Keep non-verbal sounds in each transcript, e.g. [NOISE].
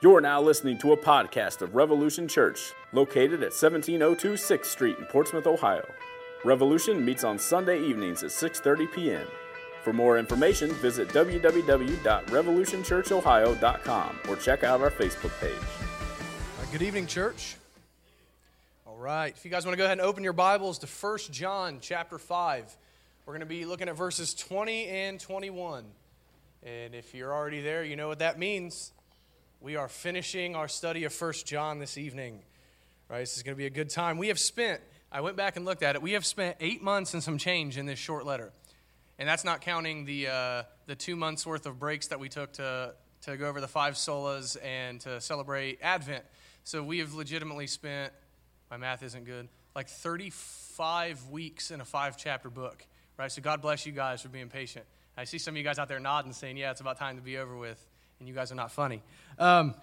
You're now listening to a podcast of Revolution Church, located at 1702 6th Street in Portsmouth, Ohio. Revolution meets on Sunday evenings at 6:30 p.m. For more information, visit www.revolutionchurchohio.com or check out our Facebook page. Good evening, church. All right, if you guys want to go ahead and open your Bibles to 1 John chapter 5, we're going to be looking at verses 20 and 21. And if you're already there, you know what that means. We are finishing our study of First John this evening. Right? This is going to be a good time. We have spent, I went back and looked at it, we have spent eight months and some change in this short letter. And that's not counting the, uh, the two months worth of breaks that we took to, to go over the five solas and to celebrate Advent. So we have legitimately spent, my math isn't good, like 35 weeks in a five chapter book. Right? So God bless you guys for being patient. I see some of you guys out there nodding, saying, Yeah, it's about time to be over with and you guys are not funny. Um,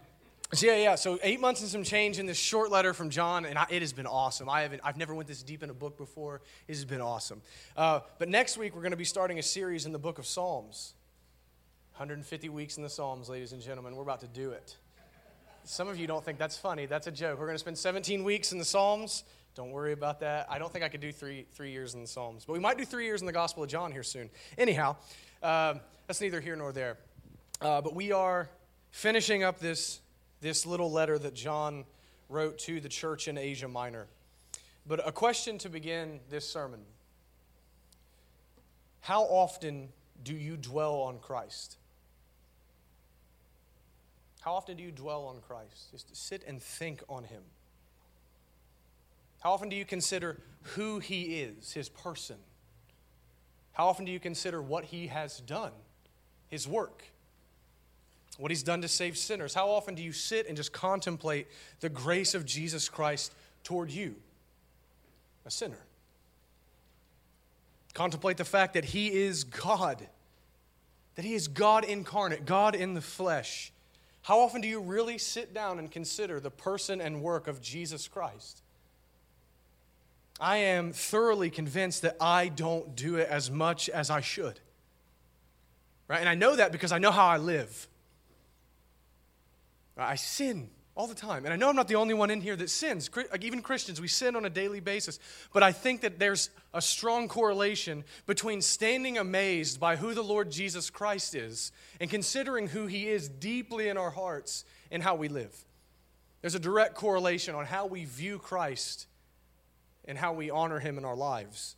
so yeah, yeah. So eight months and some change in this short letter from John, and I, it has been awesome. I haven't, I've never went this deep in a book before. It has been awesome. Uh, but next week we're going to be starting a series in the book of Psalms. 150 weeks in the Psalms, ladies and gentlemen. We're about to do it. Some of you don't think that's funny. That's a joke. We're going to spend 17 weeks in the Psalms. Don't worry about that. I don't think I could do three three years in the Psalms, but we might do three years in the Gospel of John here soon. Anyhow, uh, that's neither here nor there. Uh, but we are finishing up this, this little letter that John wrote to the church in Asia Minor. But a question to begin this sermon How often do you dwell on Christ? How often do you dwell on Christ? Just sit and think on Him. How often do you consider who He is, His person? How often do you consider what He has done, His work? What he's done to save sinners. How often do you sit and just contemplate the grace of Jesus Christ toward you, a sinner? Contemplate the fact that he is God, that he is God incarnate, God in the flesh. How often do you really sit down and consider the person and work of Jesus Christ? I am thoroughly convinced that I don't do it as much as I should. Right? And I know that because I know how I live. I sin all the time. And I know I'm not the only one in here that sins. Even Christians, we sin on a daily basis. But I think that there's a strong correlation between standing amazed by who the Lord Jesus Christ is and considering who he is deeply in our hearts and how we live. There's a direct correlation on how we view Christ and how we honor him in our lives.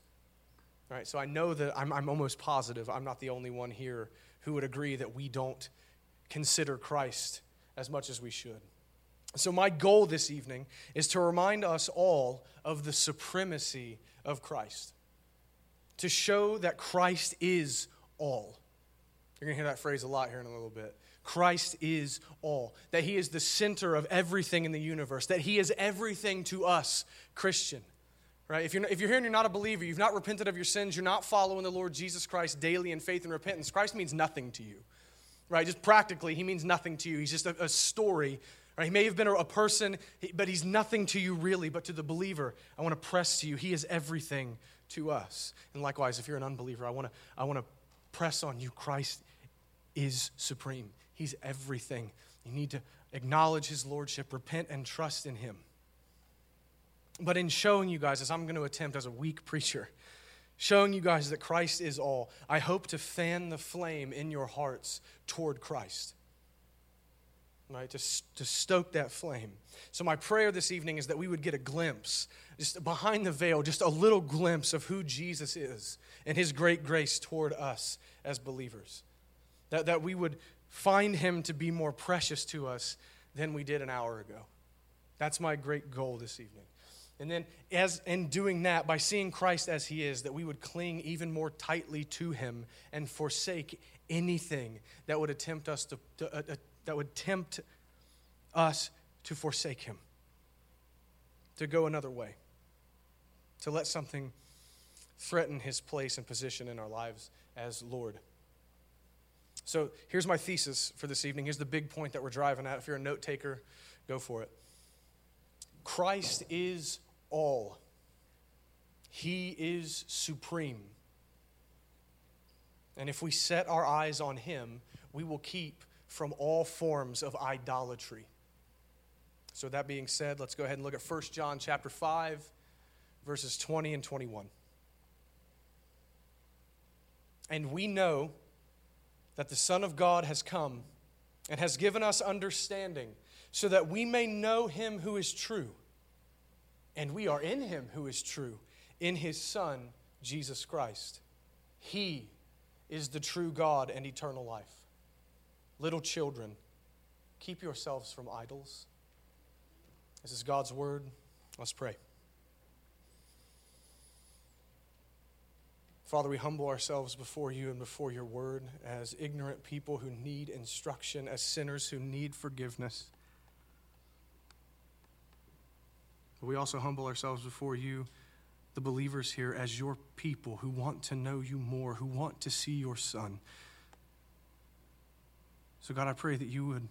All right, so I know that I'm, I'm almost positive I'm not the only one here who would agree that we don't consider Christ as much as we should. So, my goal this evening is to remind us all of the supremacy of Christ, to show that Christ is all. You're going to hear that phrase a lot here in a little bit. Christ is all, that He is the center of everything in the universe, that He is everything to us, Christian. Right? If you're, if you're here and you're not a believer, you've not repented of your sins, you're not following the Lord Jesus Christ daily in faith and repentance, Christ means nothing to you right? Just practically, he means nothing to you. He's just a, a story. Right? He may have been a, a person, but he's nothing to you really. But to the believer, I want to press to you, he is everything to us. And likewise, if you're an unbeliever, I want to, I want to press on you. Christ is supreme, he's everything. You need to acknowledge his lordship, repent, and trust in him. But in showing you guys, as I'm going to attempt as a weak preacher, showing you guys that Christ is all, I hope to fan the flame in your hearts toward Christ. Right, to, to stoke that flame. So, my prayer this evening is that we would get a glimpse, just behind the veil, just a little glimpse of who Jesus is and his great grace toward us as believers. That, that we would find him to be more precious to us than we did an hour ago. That's my great goal this evening. And then, as in doing that, by seeing Christ as he is, that we would cling even more tightly to him and forsake anything that would attempt us to, to uh, uh, that would tempt us to forsake him, to go another way, to let something threaten his place and position in our lives as Lord. So here's my thesis for this evening. Here's the big point that we're driving at. If you're a note taker, go for it. Christ is all. He is supreme. And if we set our eyes on Him, we will keep from all forms of idolatry. So that being said, let's go ahead and look at 1 John chapter 5 verses 20 and 21. And we know that the Son of God has come and has given us understanding so that we may know him who is true. And we are in him who is true, in his Son, Jesus Christ. He is the true God and eternal life. Little children, keep yourselves from idols. This is God's word. Let's pray. Father, we humble ourselves before you and before your word as ignorant people who need instruction, as sinners who need forgiveness. We also humble ourselves before you, the believers here, as your people who want to know you more, who want to see your Son. So, God, I pray that you would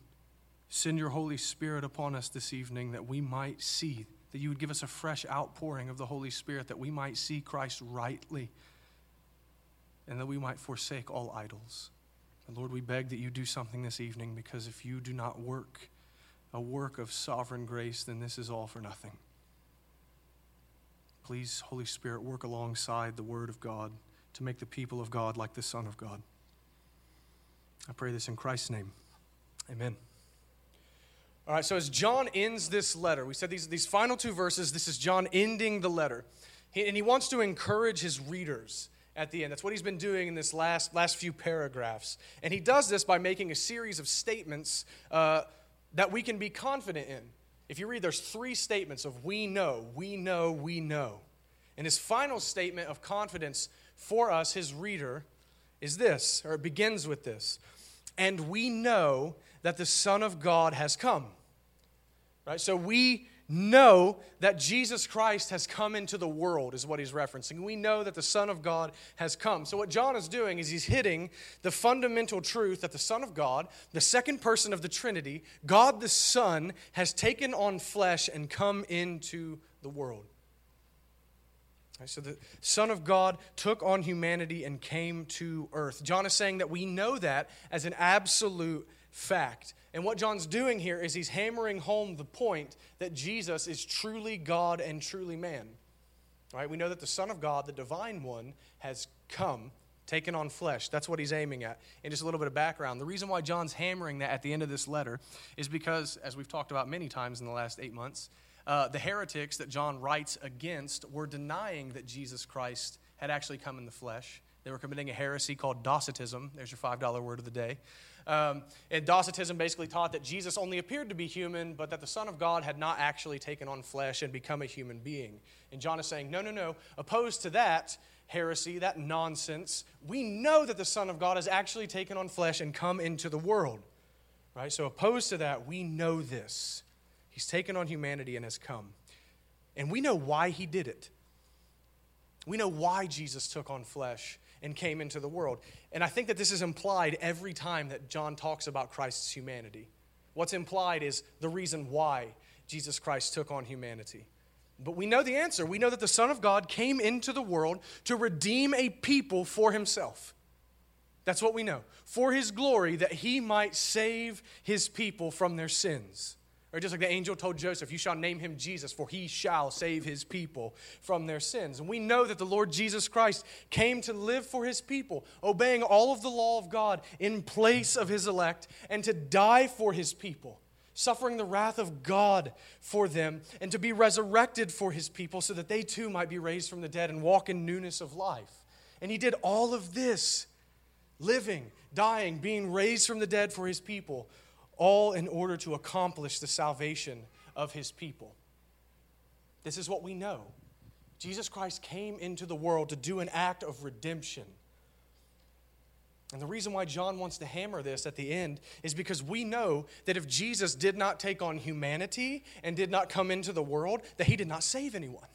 send your Holy Spirit upon us this evening that we might see, that you would give us a fresh outpouring of the Holy Spirit, that we might see Christ rightly and that we might forsake all idols. And Lord, we beg that you do something this evening because if you do not work a work of sovereign grace, then this is all for nothing. Please, Holy Spirit, work alongside the Word of God to make the people of God like the Son of God. I pray this in Christ's name. Amen. All right, so as John ends this letter, we said these, these final two verses, this is John ending the letter. He, and he wants to encourage his readers at the end. That's what he's been doing in this last, last few paragraphs. And he does this by making a series of statements uh, that we can be confident in. If you read, there's three statements of we know, we know, we know. And his final statement of confidence for us, his reader, is this, or it begins with this. And we know that the Son of God has come. Right? So we know that Jesus Christ has come into the world, is what he's referencing. We know that the Son of God has come. So, what John is doing is he's hitting the fundamental truth that the Son of God, the second person of the Trinity, God the Son, has taken on flesh and come into the world. Right, so the Son of God took on humanity and came to earth. John is saying that we know that as an absolute fact. And what John's doing here is he's hammering home the point that Jesus is truly God and truly man. Right, we know that the Son of God, the divine one, has come, taken on flesh. That's what he's aiming at. And just a little bit of background. The reason why John's hammering that at the end of this letter is because, as we've talked about many times in the last eight months, uh, the heretics that John writes against were denying that Jesus Christ had actually come in the flesh. They were committing a heresy called Docetism. There's your $5 word of the day. Um, and Docetism basically taught that Jesus only appeared to be human, but that the Son of God had not actually taken on flesh and become a human being. And John is saying, no, no, no. Opposed to that heresy, that nonsense, we know that the Son of God has actually taken on flesh and come into the world. Right? So, opposed to that, we know this. He's taken on humanity and has come. And we know why he did it. We know why Jesus took on flesh and came into the world. And I think that this is implied every time that John talks about Christ's humanity. What's implied is the reason why Jesus Christ took on humanity. But we know the answer. We know that the Son of God came into the world to redeem a people for himself. That's what we know. For his glory, that he might save his people from their sins. Or just like the angel told Joseph, You shall name him Jesus, for he shall save his people from their sins. And we know that the Lord Jesus Christ came to live for his people, obeying all of the law of God in place of his elect, and to die for his people, suffering the wrath of God for them, and to be resurrected for his people, so that they too might be raised from the dead and walk in newness of life. And he did all of this, living, dying, being raised from the dead for his people all in order to accomplish the salvation of his people. This is what we know. Jesus Christ came into the world to do an act of redemption. And the reason why John wants to hammer this at the end is because we know that if Jesus did not take on humanity and did not come into the world, that he did not save anyone.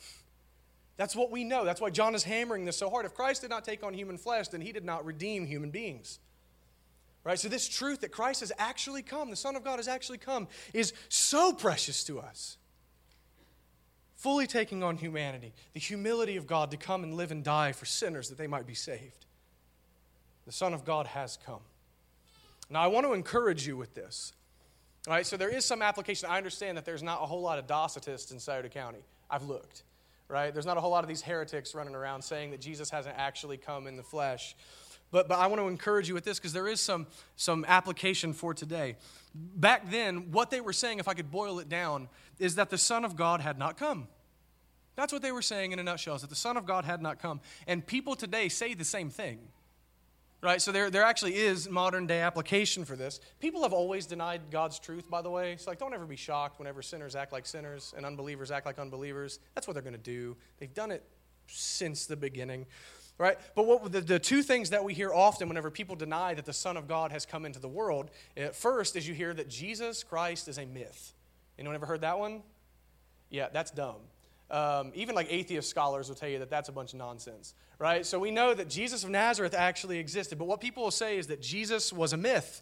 That's what we know. That's why John is hammering this so hard. If Christ did not take on human flesh, then he did not redeem human beings. Right? So, this truth that Christ has actually come, the Son of God has actually come, is so precious to us. Fully taking on humanity, the humility of God to come and live and die for sinners that they might be saved. The Son of God has come. Now, I want to encourage you with this. All right, so there is some application. I understand that there's not a whole lot of Docetists in Scioto County. I've looked, right? There's not a whole lot of these heretics running around saying that Jesus hasn't actually come in the flesh. But, but I want to encourage you with this because there is some, some application for today. Back then, what they were saying, if I could boil it down, is that the Son of God had not come. That's what they were saying in a nutshell, is that the Son of God had not come. And people today say the same thing right? So there, there actually is modern day application for this. People have always denied God's truth, by the way. So like, don't ever be shocked whenever sinners act like sinners and unbelievers act like unbelievers. That's what they're going to do. They've done it since the beginning, right? But what the, the two things that we hear often whenever people deny that the Son of God has come into the world, at eh, first is you hear that Jesus Christ is a myth. Anyone ever heard that one? Yeah, that's dumb. Um, even like atheist scholars will tell you that that's a bunch of nonsense, right? So we know that Jesus of Nazareth actually existed, but what people will say is that Jesus was a myth,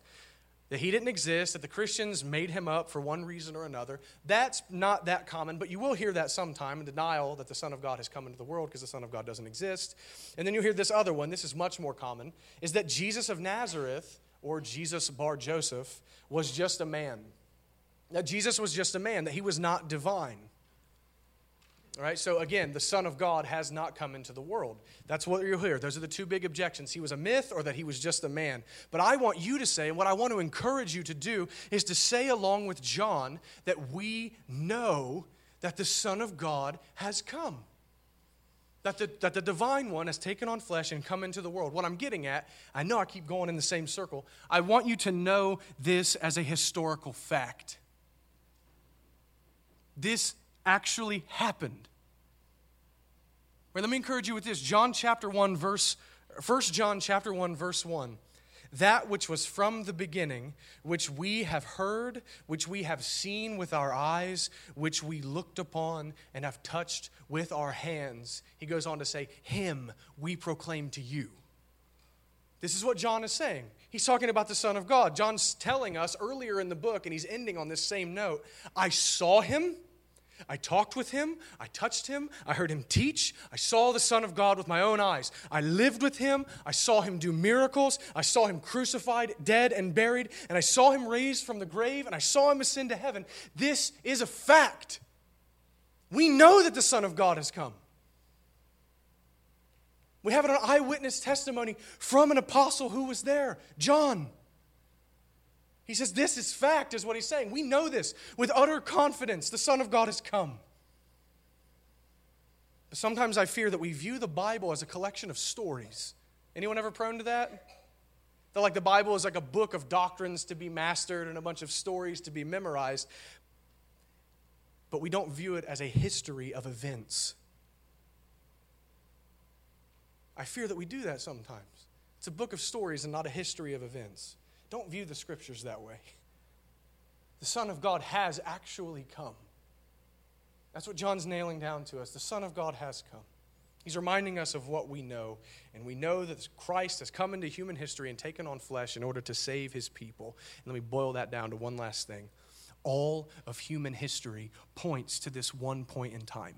that he didn't exist, that the Christians made him up for one reason or another. That's not that common, but you will hear that sometime in denial that the Son of God has come into the world because the Son of God doesn't exist. And then you hear this other one, this is much more common, is that Jesus of Nazareth, or Jesus bar Joseph, was just a man. That Jesus was just a man, that he was not divine. All right, so again, the Son of God has not come into the world. That's what you'll hear. Those are the two big objections. He was a myth or that he was just a man. But I want you to say, and what I want to encourage you to do, is to say along with John that we know that the Son of God has come. That the, that the divine one has taken on flesh and come into the world. What I'm getting at, I know I keep going in the same circle. I want you to know this as a historical fact. This actually happened. Let me encourage you with this. John chapter 1 verse 1 John chapter 1 verse 1. That which was from the beginning, which we have heard, which we have seen with our eyes, which we looked upon and have touched with our hands. He goes on to say, Him we proclaim to you. This is what John is saying. He's talking about the Son of God. John's telling us earlier in the book, and he's ending on this same note I saw him I talked with him, I touched him, I heard him teach, I saw the Son of God with my own eyes. I lived with him, I saw him do miracles, I saw him crucified, dead, and buried, and I saw him raised from the grave, and I saw him ascend to heaven. This is a fact. We know that the Son of God has come. We have an eyewitness testimony from an apostle who was there, John. He says, This is fact, is what he's saying. We know this with utter confidence. The Son of God has come. But sometimes I fear that we view the Bible as a collection of stories. Anyone ever prone to that? That like the Bible is like a book of doctrines to be mastered and a bunch of stories to be memorized. But we don't view it as a history of events. I fear that we do that sometimes. It's a book of stories and not a history of events. Don't view the scriptures that way. The Son of God has actually come. That's what John's nailing down to us. The Son of God has come. He's reminding us of what we know, and we know that Christ has come into human history and taken on flesh in order to save his people. And let me boil that down to one last thing. All of human history points to this one point in time.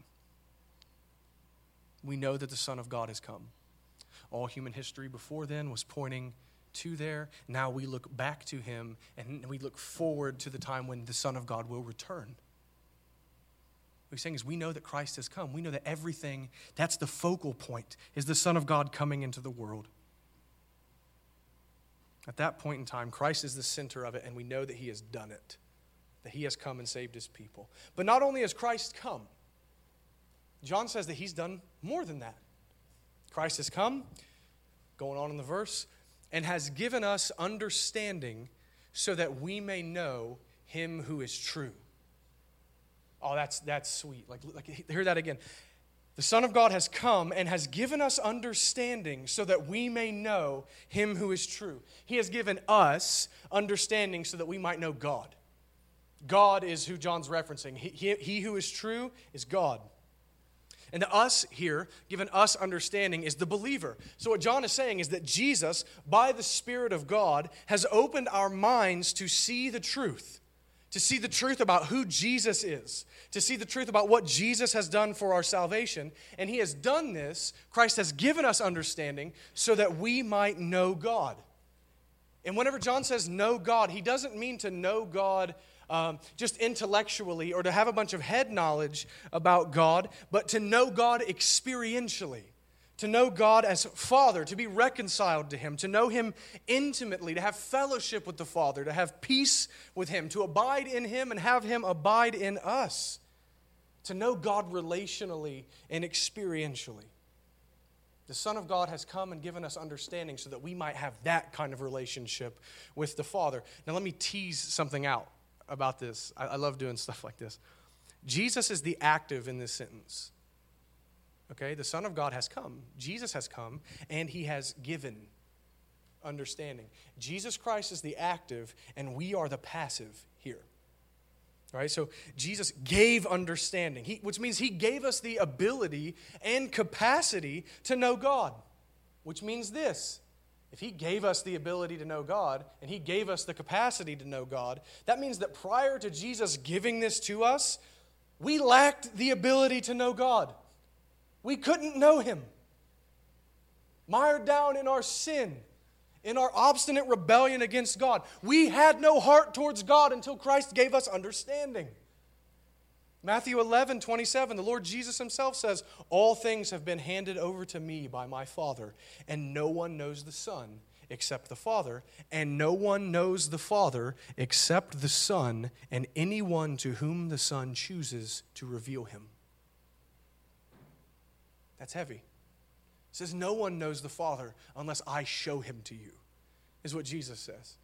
We know that the Son of God has come. All human history before then was pointing to there. Now we look back to him and we look forward to the time when the Son of God will return. What he's saying is we know that Christ has come. We know that everything, that's the focal point, is the Son of God coming into the world. At that point in time, Christ is the center of it, and we know that he has done it, that he has come and saved his people. But not only has Christ come, John says that he's done more than that. Christ has come, going on in the verse, and has given us understanding so that we may know him who is true. Oh, that's, that's sweet. Like, like, hear that again. The Son of God has come and has given us understanding so that we may know him who is true. He has given us understanding so that we might know God. God is who John's referencing. He, he, he who is true is God. And the us here, given us understanding, is the believer. So, what John is saying is that Jesus, by the Spirit of God, has opened our minds to see the truth, to see the truth about who Jesus is, to see the truth about what Jesus has done for our salvation. And He has done this, Christ has given us understanding so that we might know God. And whenever John says know God, he doesn't mean to know God um, just intellectually or to have a bunch of head knowledge about God, but to know God experientially. To know God as Father, to be reconciled to Him, to know Him intimately, to have fellowship with the Father, to have peace with Him, to abide in Him and have Him abide in us. To know God relationally and experientially. The Son of God has come and given us understanding so that we might have that kind of relationship with the Father. Now, let me tease something out about this. I, I love doing [LAUGHS] stuff like this. Jesus is the active in this sentence. Okay, the Son of God has come, Jesus has come, and he has given understanding. Jesus Christ is the active, and we are the passive here. Right? So Jesus gave understanding, he, which means he gave us the ability and capacity to know God, which means this if He gave us the ability to know God and He gave us the capacity to know God, that means that prior to Jesus giving this to us, we lacked the ability to know God. We couldn't know Him. Mired down in our sin, in our obstinate rebellion against God, we had no heart towards God until Christ gave us understanding. Matthew 11, 27, the Lord Jesus himself says, All things have been handed over to me by my Father, and no one knows the Son except the Father, and no one knows the Father except the Son, and anyone to whom the Son chooses to reveal him. That's heavy. It says, No one knows the Father unless I show him to you, is what Jesus says.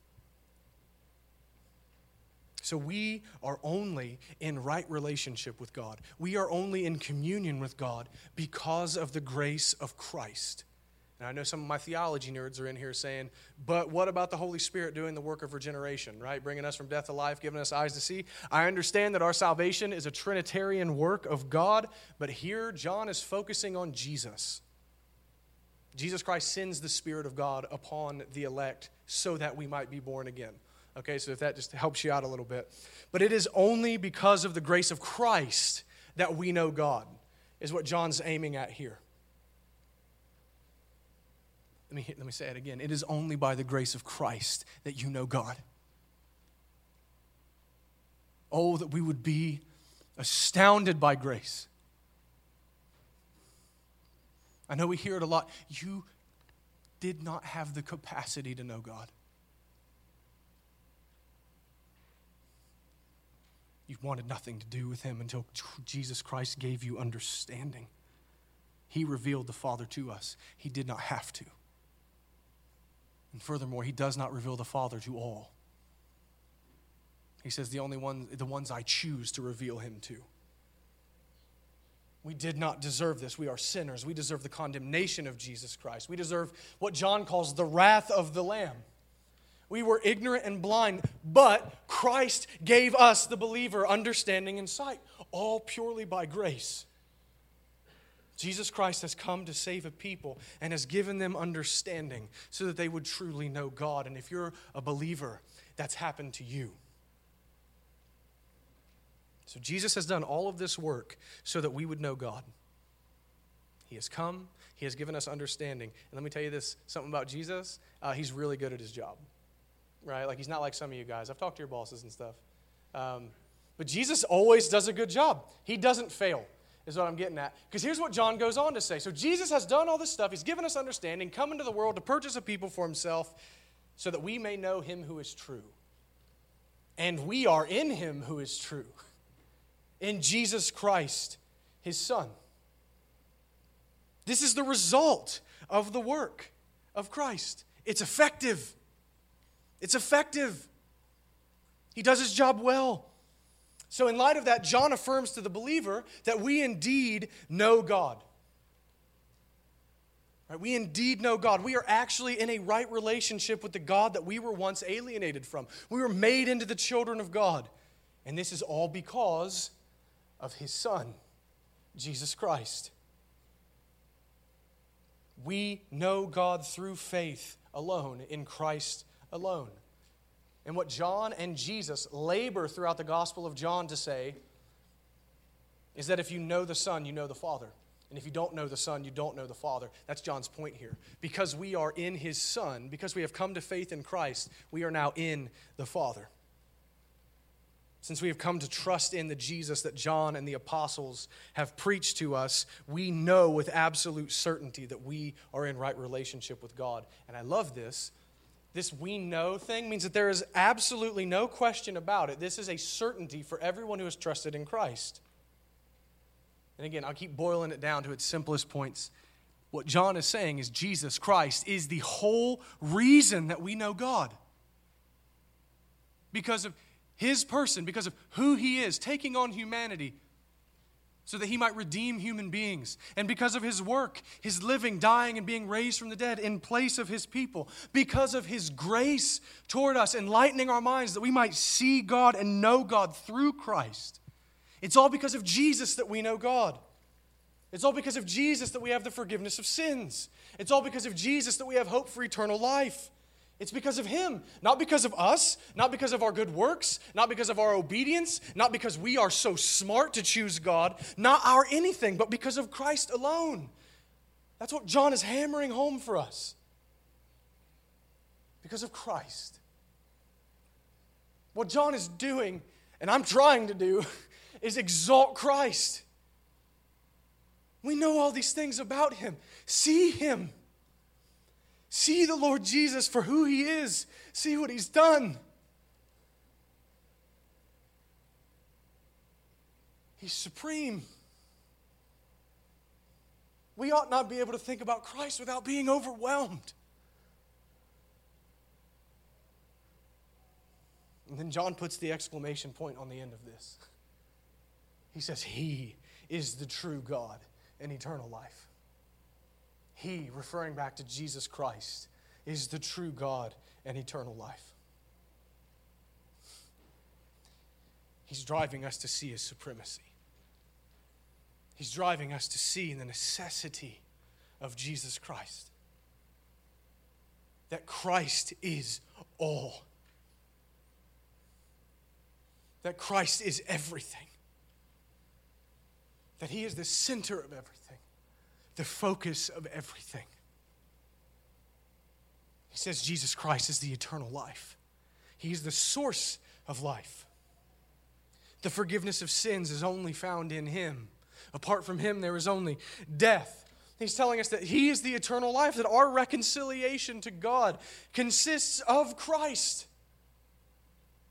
So we are only in right relationship with God. We are only in communion with God because of the grace of Christ. Now, I know some of my theology nerds are in here saying, but what about the Holy Spirit doing the work of regeneration, right? Bringing us from death to life, giving us eyes to see. I understand that our salvation is a Trinitarian work of God, but here John is focusing on Jesus. Jesus Christ sends the Spirit of God upon the elect so that we might be born again. Okay, so if that just helps you out a little bit. But it is only because of the grace of Christ that we know God, is what John's aiming at here. Let me, let me say it again. It is only by the grace of Christ that you know God. Oh, that we would be astounded by grace. I know we hear it a lot. You did not have the capacity to know God. You wanted nothing to do with him until Jesus Christ gave you understanding. He revealed the Father to us. He did not have to. And furthermore, he does not reveal the Father to all. He says, the only one, the ones I choose to reveal him to. We did not deserve this. We are sinners. We deserve the condemnation of Jesus Christ. We deserve what John calls the wrath of the Lamb. We were ignorant and blind, but Christ gave us, the believer, understanding and sight, all purely by grace. Jesus Christ has come to save a people and has given them understanding so that they would truly know God. And if you're a believer, that's happened to you. So Jesus has done all of this work so that we would know God. He has come, He has given us understanding. And let me tell you this something about Jesus, uh, He's really good at His job right? Like he's not like some of you guys. I've talked to your bosses and stuff. Um, but Jesus always does a good job. He doesn't fail, is what I'm getting at. Because here's what John goes on to say. So Jesus has done all this stuff. He's given us understanding, come into the world to purchase a people for himself so that we may know him who is true. And we are in him who is true. In Jesus Christ, his son. This is the result of the work of Christ. It's effective. It's effective. He does his job well. So, in light of that, John affirms to the believer that we indeed know God. Right? We indeed know God. We are actually in a right relationship with the God that we were once alienated from. We were made into the children of God. And this is all because of his Son, Jesus Christ. We know God through faith alone in Christ alone. And what John and Jesus labor throughout the Gospel of John to say is that if you know the Son, you know the Father. And if you don't know the Son, you don't know the Father. That's John's point here. Because we are in his Son, because we have come to faith in Christ, we are now in the Father. Since we have come to trust in the Jesus that John and the apostles have preached to us, we know with absolute certainty that we are in right relationship with God. And I love this. This we know thing means that there is absolutely no question about it. This is a certainty for everyone who has trusted in Christ. And again, I'll keep boiling it down to its simplest points. What John is saying is Jesus Christ is the whole reason that we know God. Because of his person, because of who he is, taking on humanity so that he might redeem human beings. And because of his work, his living, dying, and being raised from the dead in place of his people, because of his grace toward us, enlightening our minds that we might see God and know God through Christ. It's all because of Jesus that we know God. It's all because of Jesus that we have the forgiveness of sins. It's all because of Jesus that we have hope for eternal life. It's because of Him, not because of us, not because of our good works, not because of our obedience, not because we are so smart to choose God, not our anything, but because of Christ alone. That's what John is hammering home for us. Because of Christ. What John is doing, and I'm trying to do, [LAUGHS] is exalt Christ. We know all these things about Him. See Him. See the Lord Jesus for who he is. See what he's done. He's supreme. We ought not be able to think about Christ without being overwhelmed. And then John puts the exclamation point on the end of this. He says, He is the true God and eternal life. He, referring back to Jesus Christ, is the true God and eternal life. He's driving us to see his supremacy. He's driving us to see the necessity of Jesus Christ. That Christ is all. That Christ is everything. That he is the center of everything the focus of everything. He says Jesus Christ is the eternal life, He is the source of life. The forgiveness of sins is only found in Him. Apart from Him, there is only death. He's telling us that He is the eternal life, that our reconciliation to God consists of Christ.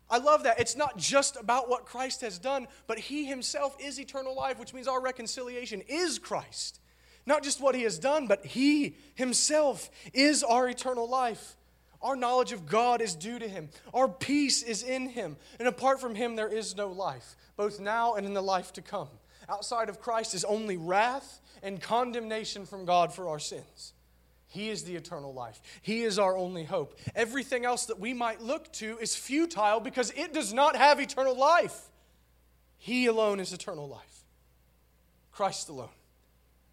I love that. It's not just about what Christ has done, but He Himself is eternal life, which means our reconciliation is Christ. Not just what he has done, but he himself is our eternal life. Our knowledge of God is due to him. Our peace is in him. And apart from him, there is no life, both now and in the life to come. Outside of Christ is only wrath and condemnation from God for our sins. He is the eternal life. He is our only hope. Everything else that we might look to is futile because it does not have eternal life. He alone is eternal life. Christ alone.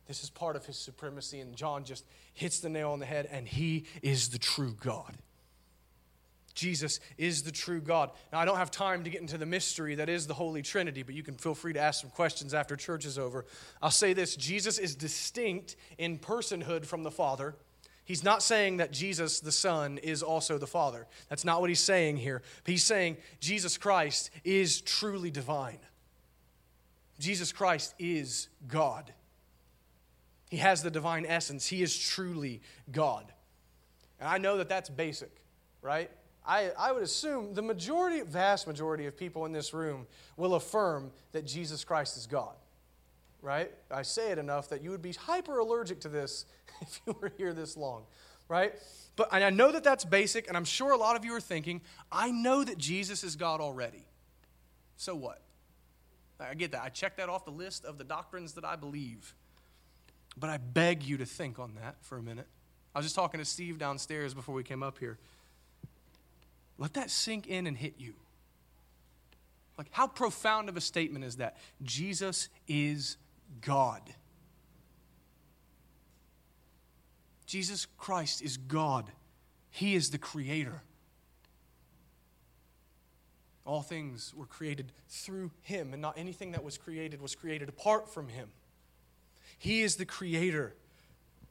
This is part of his supremacy, and John just hits the nail on the head, and he is the true God. Jesus is the true God. Now, I don't have time to get into the mystery that is the Holy Trinity, but you can feel free to ask some questions after church is over. I'll say this Jesus is distinct in personhood from the Father. He's not saying that Jesus, the Son, is also the Father. That's not what he's saying here. He's saying Jesus Christ is truly divine. Jesus Christ is God. He has the divine essence. He is truly God. And I know that that's basic, right? I, I would assume the majority, vast majority of people in this room will affirm that Jesus Christ is God, right? I say it enough that you would be hyper allergic to this [LAUGHS] if you were here this long, right? But and I know that that's basic, and I'm sure a lot of you are thinking, I know that Jesus is God already. So what? I get that. I checked that off the list of the doctrines that I believe. But I beg you to think on that for a minute. I was just talking to Steve downstairs before we came up here. Let that sink in and hit you. Like, how profound of a statement is that? Jesus is God. Jesus Christ is God. He is the creator. All things were created through him, and not anything that was created was created apart from him. He is the creator.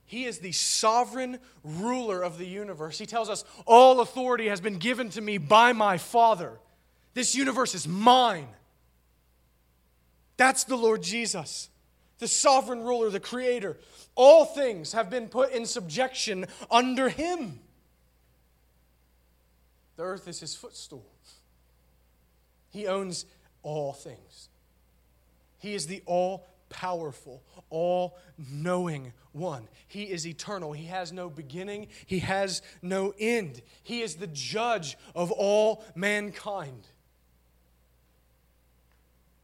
He is the sovereign ruler of the universe. He tells us, All authority has been given to me by my Father. This universe is mine. That's the Lord Jesus, the sovereign ruler, the creator. All things have been put in subjection under him. The earth is his footstool. He owns all things. He is the all powerful, all knowing one. He is eternal. He has no beginning, He has no end. He is the judge of all mankind.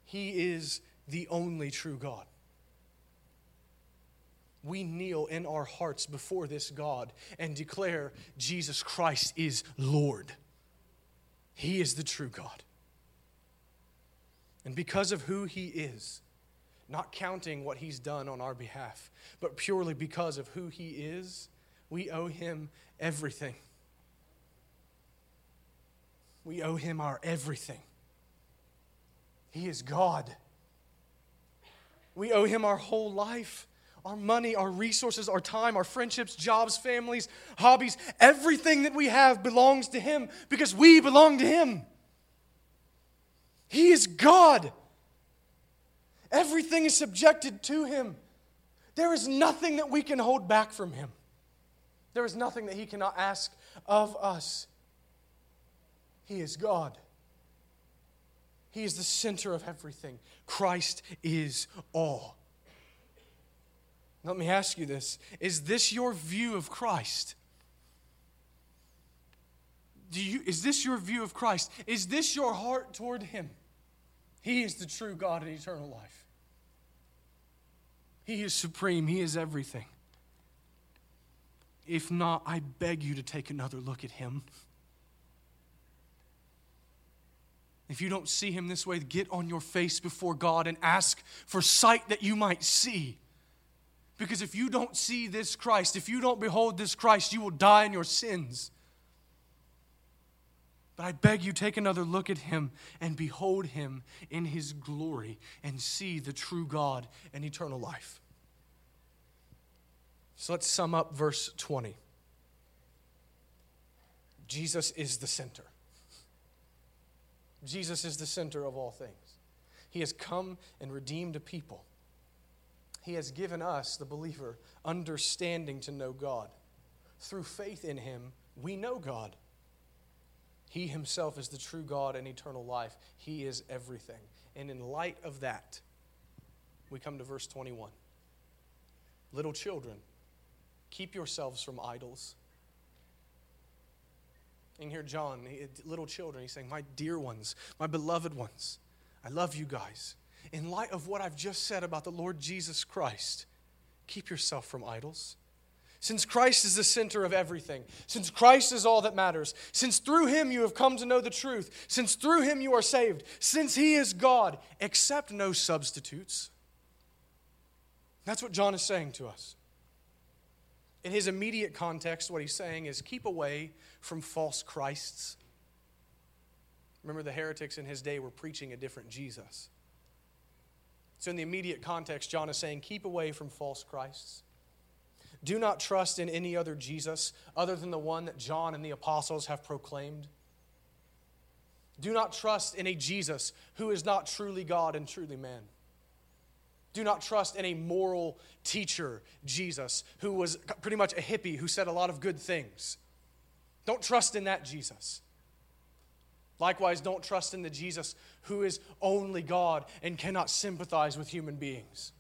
He is the only true God. We kneel in our hearts before this God and declare Jesus Christ is Lord. He is the true God. And because of who He is, not counting what He's done on our behalf, but purely because of who He is, we owe Him everything. We owe Him our everything. He is God. We owe Him our whole life our money, our resources, our time, our friendships, jobs, families, hobbies, everything that we have belongs to Him because we belong to Him. He is God. Everything is subjected to Him. There is nothing that we can hold back from Him. There is nothing that He cannot ask of us. He is God. He is the center of everything. Christ is all. Let me ask you this Is this your view of Christ? Do you, is this your view of Christ? Is this your heart toward Him? He is the true God and eternal life. He is supreme, He is everything. If not, I beg you to take another look at Him. If you don't see Him this way, get on your face before God and ask for sight that you might see. Because if you don't see this Christ, if you don't behold this Christ, you will die in your sins. But I beg you, take another look at him and behold him in his glory and see the true God and eternal life. So let's sum up verse 20. Jesus is the center. Jesus is the center of all things. He has come and redeemed a people. He has given us, the believer, understanding to know God. Through faith in Him, we know God. He Himself is the true God and eternal life. He is everything. And in light of that, we come to verse 21. Little children, keep yourselves from idols. And here, John, little children, he's saying, My dear ones, my beloved ones, I love you guys in light of what I've just said about the Lord Jesus Christ, keep yourself from idols. Since Christ is the center of everything, since Christ is all that matters, since through him you have come to know the truth, since through him you are saved, since he is God, accept no substitutes. That's what John is saying to us. In his immediate context, what he's saying is keep away from false Christs. Remember, the heretics in his day were preaching a different Jesus. So, in the immediate context, John is saying, keep away from false Christs. Do not trust in any other Jesus other than the one that John and the apostles have proclaimed. Do not trust in a Jesus who is not truly God and truly man. Do not trust in a moral teacher, Jesus, who was pretty much a hippie who said a lot of good things. Don't trust in that Jesus. Likewise, don't trust in the Jesus who is only God and cannot sympathize with human beings.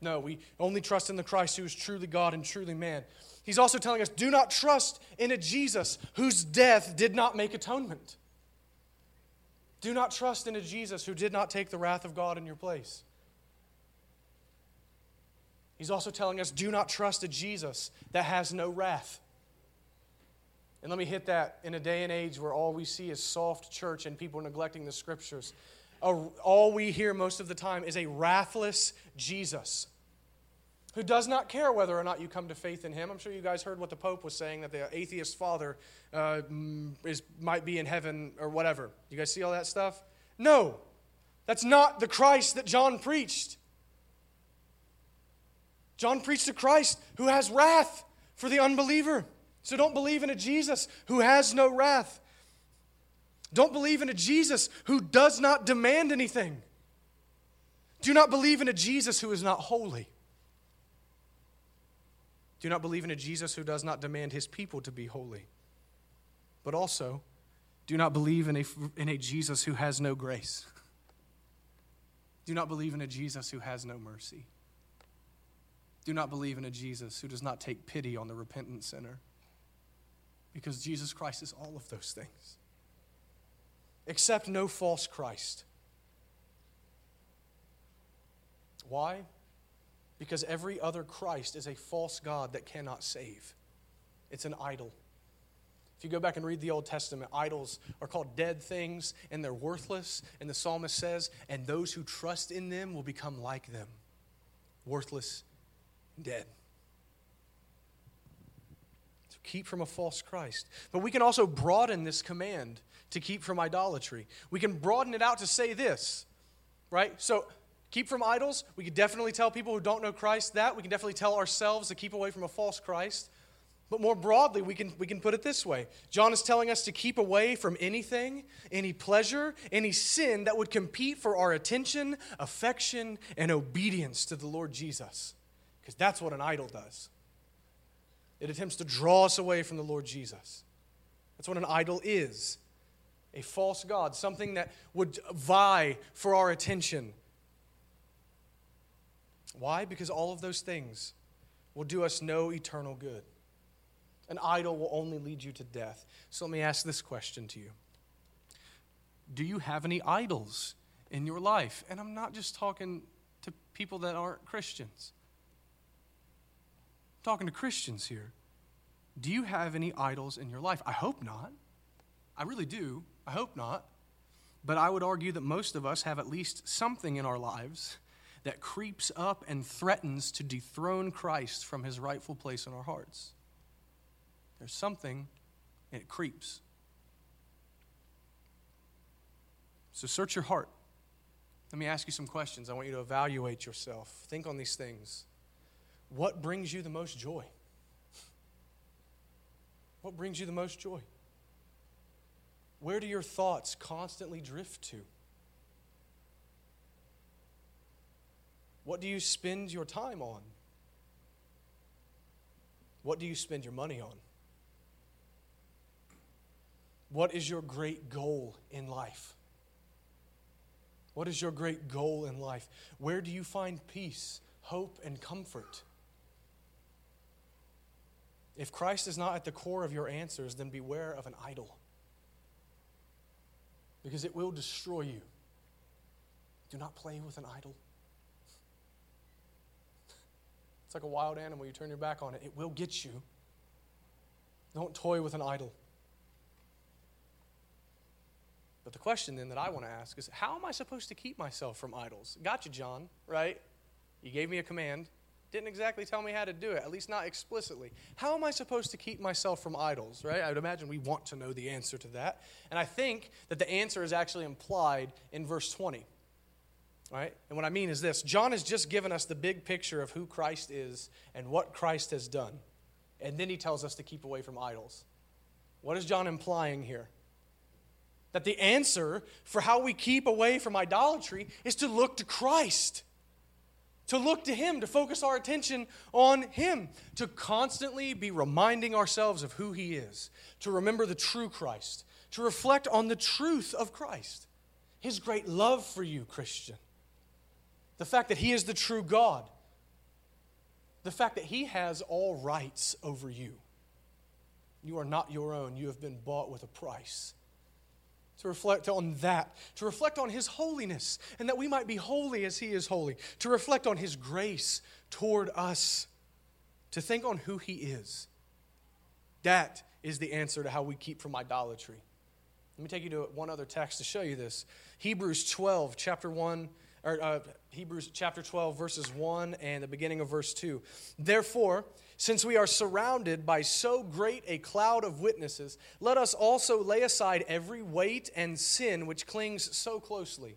No, we only trust in the Christ who is truly God and truly man. He's also telling us do not trust in a Jesus whose death did not make atonement. Do not trust in a Jesus who did not take the wrath of God in your place. He's also telling us do not trust a Jesus that has no wrath. And let me hit that in a day and age where all we see is soft church and people neglecting the scriptures. All we hear most of the time is a wrathless Jesus who does not care whether or not you come to faith in him. I'm sure you guys heard what the Pope was saying that the atheist father uh, is, might be in heaven or whatever. You guys see all that stuff? No, that's not the Christ that John preached. John preached a Christ who has wrath for the unbeliever. So don't believe in a Jesus who has no wrath. Don't believe in a Jesus who does not demand anything. Do not believe in a Jesus who is not holy. Do not believe in a Jesus who does not demand his people to be holy. But also, do not believe in a, in a Jesus who has no grace. Do not believe in a Jesus who has no mercy. Do not believe in a Jesus who does not take pity on the repentant sinner. Because Jesus Christ is all of those things. Accept no false Christ. Why? Because every other Christ is a false God that cannot save, it's an idol. If you go back and read the Old Testament, idols are called dead things and they're worthless. And the psalmist says, and those who trust in them will become like them worthless dead. Keep from a false Christ. But we can also broaden this command to keep from idolatry. We can broaden it out to say this, right? So keep from idols. We can definitely tell people who don't know Christ that. We can definitely tell ourselves to keep away from a false Christ. But more broadly, we can, we can put it this way John is telling us to keep away from anything, any pleasure, any sin that would compete for our attention, affection, and obedience to the Lord Jesus. Because that's what an idol does. It attempts to draw us away from the Lord Jesus. That's what an idol is a false God, something that would vie for our attention. Why? Because all of those things will do us no eternal good. An idol will only lead you to death. So let me ask this question to you Do you have any idols in your life? And I'm not just talking to people that aren't Christians, talking to Christians here. Do you have any idols in your life? I hope not. I really do. I hope not. But I would argue that most of us have at least something in our lives that creeps up and threatens to dethrone Christ from his rightful place in our hearts. There's something, and it creeps. So search your heart. Let me ask you some questions. I want you to evaluate yourself. Think on these things. What brings you the most joy? What brings you the most joy? Where do your thoughts constantly drift to? What do you spend your time on? What do you spend your money on? What is your great goal in life? What is your great goal in life? Where do you find peace, hope, and comfort? If Christ is not at the core of your answers, then beware of an idol. Because it will destroy you. Do not play with an idol. It's like a wild animal. You turn your back on it, it will get you. Don't toy with an idol. But the question then that I want to ask is how am I supposed to keep myself from idols? Got you, John, right? You gave me a command. Didn't exactly tell me how to do it, at least not explicitly. How am I supposed to keep myself from idols, right? I would imagine we want to know the answer to that. And I think that the answer is actually implied in verse 20. Right? And what I mean is this John has just given us the big picture of who Christ is and what Christ has done. And then he tells us to keep away from idols. What is John implying here? That the answer for how we keep away from idolatry is to look to Christ, to look to Him, to focus our attention on Him, to constantly be reminding ourselves of who He is, to remember the true Christ, to reflect on the truth of Christ, His great love for you, Christian, the fact that He is the true God, the fact that He has all rights over you. You are not your own, you have been bought with a price to reflect on that, to reflect on His holiness, and that we might be holy as He is holy, to reflect on His grace toward us, to think on who He is. That is the answer to how we keep from idolatry. Let me take you to one other text to show you this. Hebrews 12, chapter 1, or uh, Hebrews chapter 12, verses 1 and the beginning of verse 2. Therefore, since we are surrounded by so great a cloud of witnesses, let us also lay aside every weight and sin which clings so closely,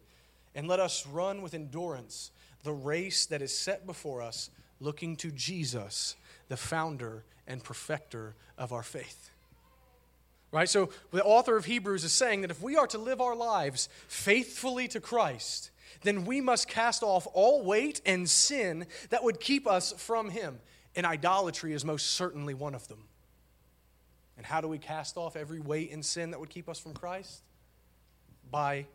and let us run with endurance the race that is set before us, looking to Jesus, the founder and perfecter of our faith. Right? So the author of Hebrews is saying that if we are to live our lives faithfully to Christ, then we must cast off all weight and sin that would keep us from Him. And idolatry is most certainly one of them. And how do we cast off every weight and sin that would keep us from Christ? By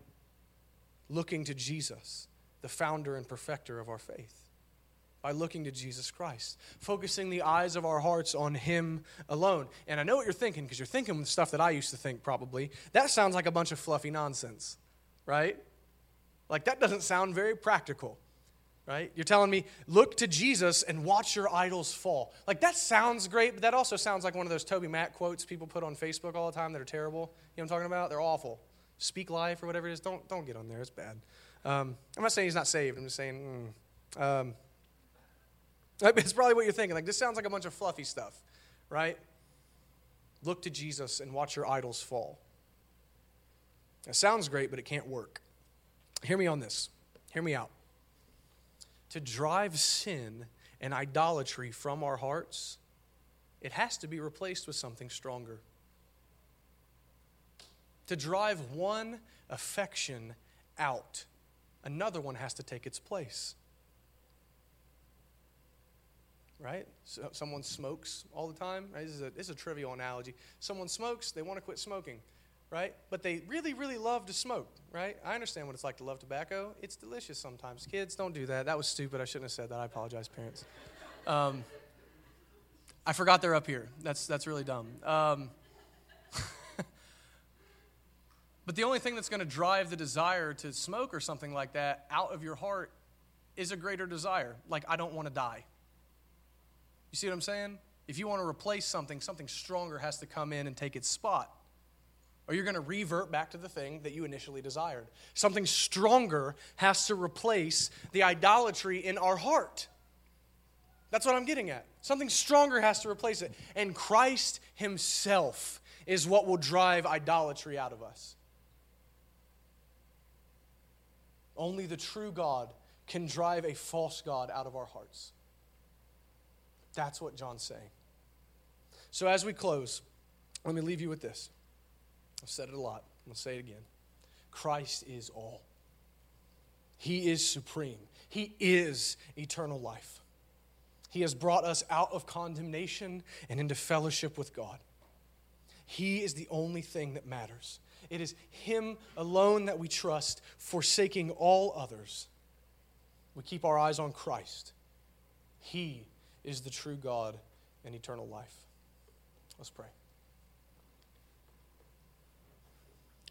looking to Jesus, the founder and perfecter of our faith. By looking to Jesus Christ, focusing the eyes of our hearts on Him alone. And I know what you're thinking because you're thinking the stuff that I used to think probably. That sounds like a bunch of fluffy nonsense, right? Like, that doesn't sound very practical, right? You're telling me, look to Jesus and watch your idols fall. Like, that sounds great, but that also sounds like one of those TobyMac quotes people put on Facebook all the time that are terrible. You know what I'm talking about? They're awful. Speak life or whatever it is. Don't, don't get on there, it's bad. Um, I'm not saying he's not saved, I'm just saying, mm, um, [LAUGHS] it's probably what you're thinking. Like, this sounds like a bunch of fluffy stuff, right? Look to Jesus and watch your idols fall. It sounds great, but it can't work. Hear me on this. Hear me out. To drive sin and idolatry from our hearts, it has to be replaced with something stronger. To drive one affection out, another one has to take its place. Right? So someone smokes all the time. This, is a, this is a trivial analogy. Someone smokes, they want to quit smoking right? But they really, really love to smoke, right? I understand what it's like to love tobacco. It's delicious sometimes. Kids, don't do that. That was stupid. I shouldn't have said that. I apologize, parents. Um, I forgot they're up here. That's, that's really dumb. Um, [LAUGHS] but the only thing that's going to drive the desire to smoke or something like that out of your heart is a greater desire. Like, I don't want to die. You see what I'm saying? If you want to replace something, something stronger has to come in and take its spot or you're going to revert back to the thing that you initially desired. Something stronger has to replace the idolatry in our heart. That's what I'm getting at. Something stronger has to replace it. And Christ Himself is what will drive idolatry out of us. Only the true God can drive a false God out of our hearts. That's what John's saying. So, as we close, let me leave you with this. I've said it a lot. I'm going to say it again. Christ is all. He is supreme. He is eternal life. He has brought us out of condemnation and into fellowship with God. He is the only thing that matters. It is Him alone that we trust, forsaking all others. We keep our eyes on Christ. He is the true God and eternal life. Let's pray.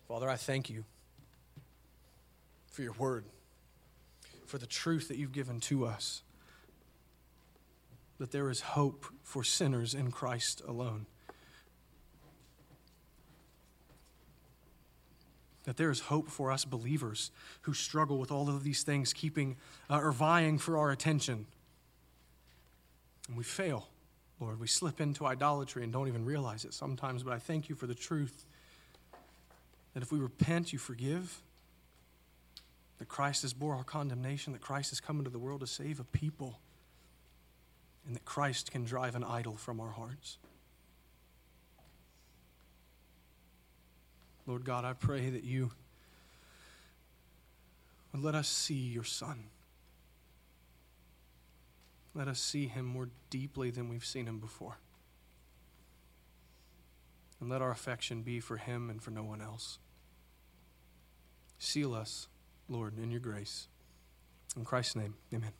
Father, I thank you for your word, for the truth that you've given to us, that there is hope for sinners in Christ alone. That there is hope for us believers who struggle with all of these things, keeping uh, or vying for our attention. And we fail, Lord. We slip into idolatry and don't even realize it sometimes, but I thank you for the truth that if we repent, you forgive. That Christ has bore our condemnation, that Christ has come into the world to save a people, and that Christ can drive an idol from our hearts. Lord God, I pray that you would let us see your Son. Let us see him more deeply than we've seen him before. And let our affection be for him and for no one else. Seal us, Lord, in your grace. In Christ's name, amen.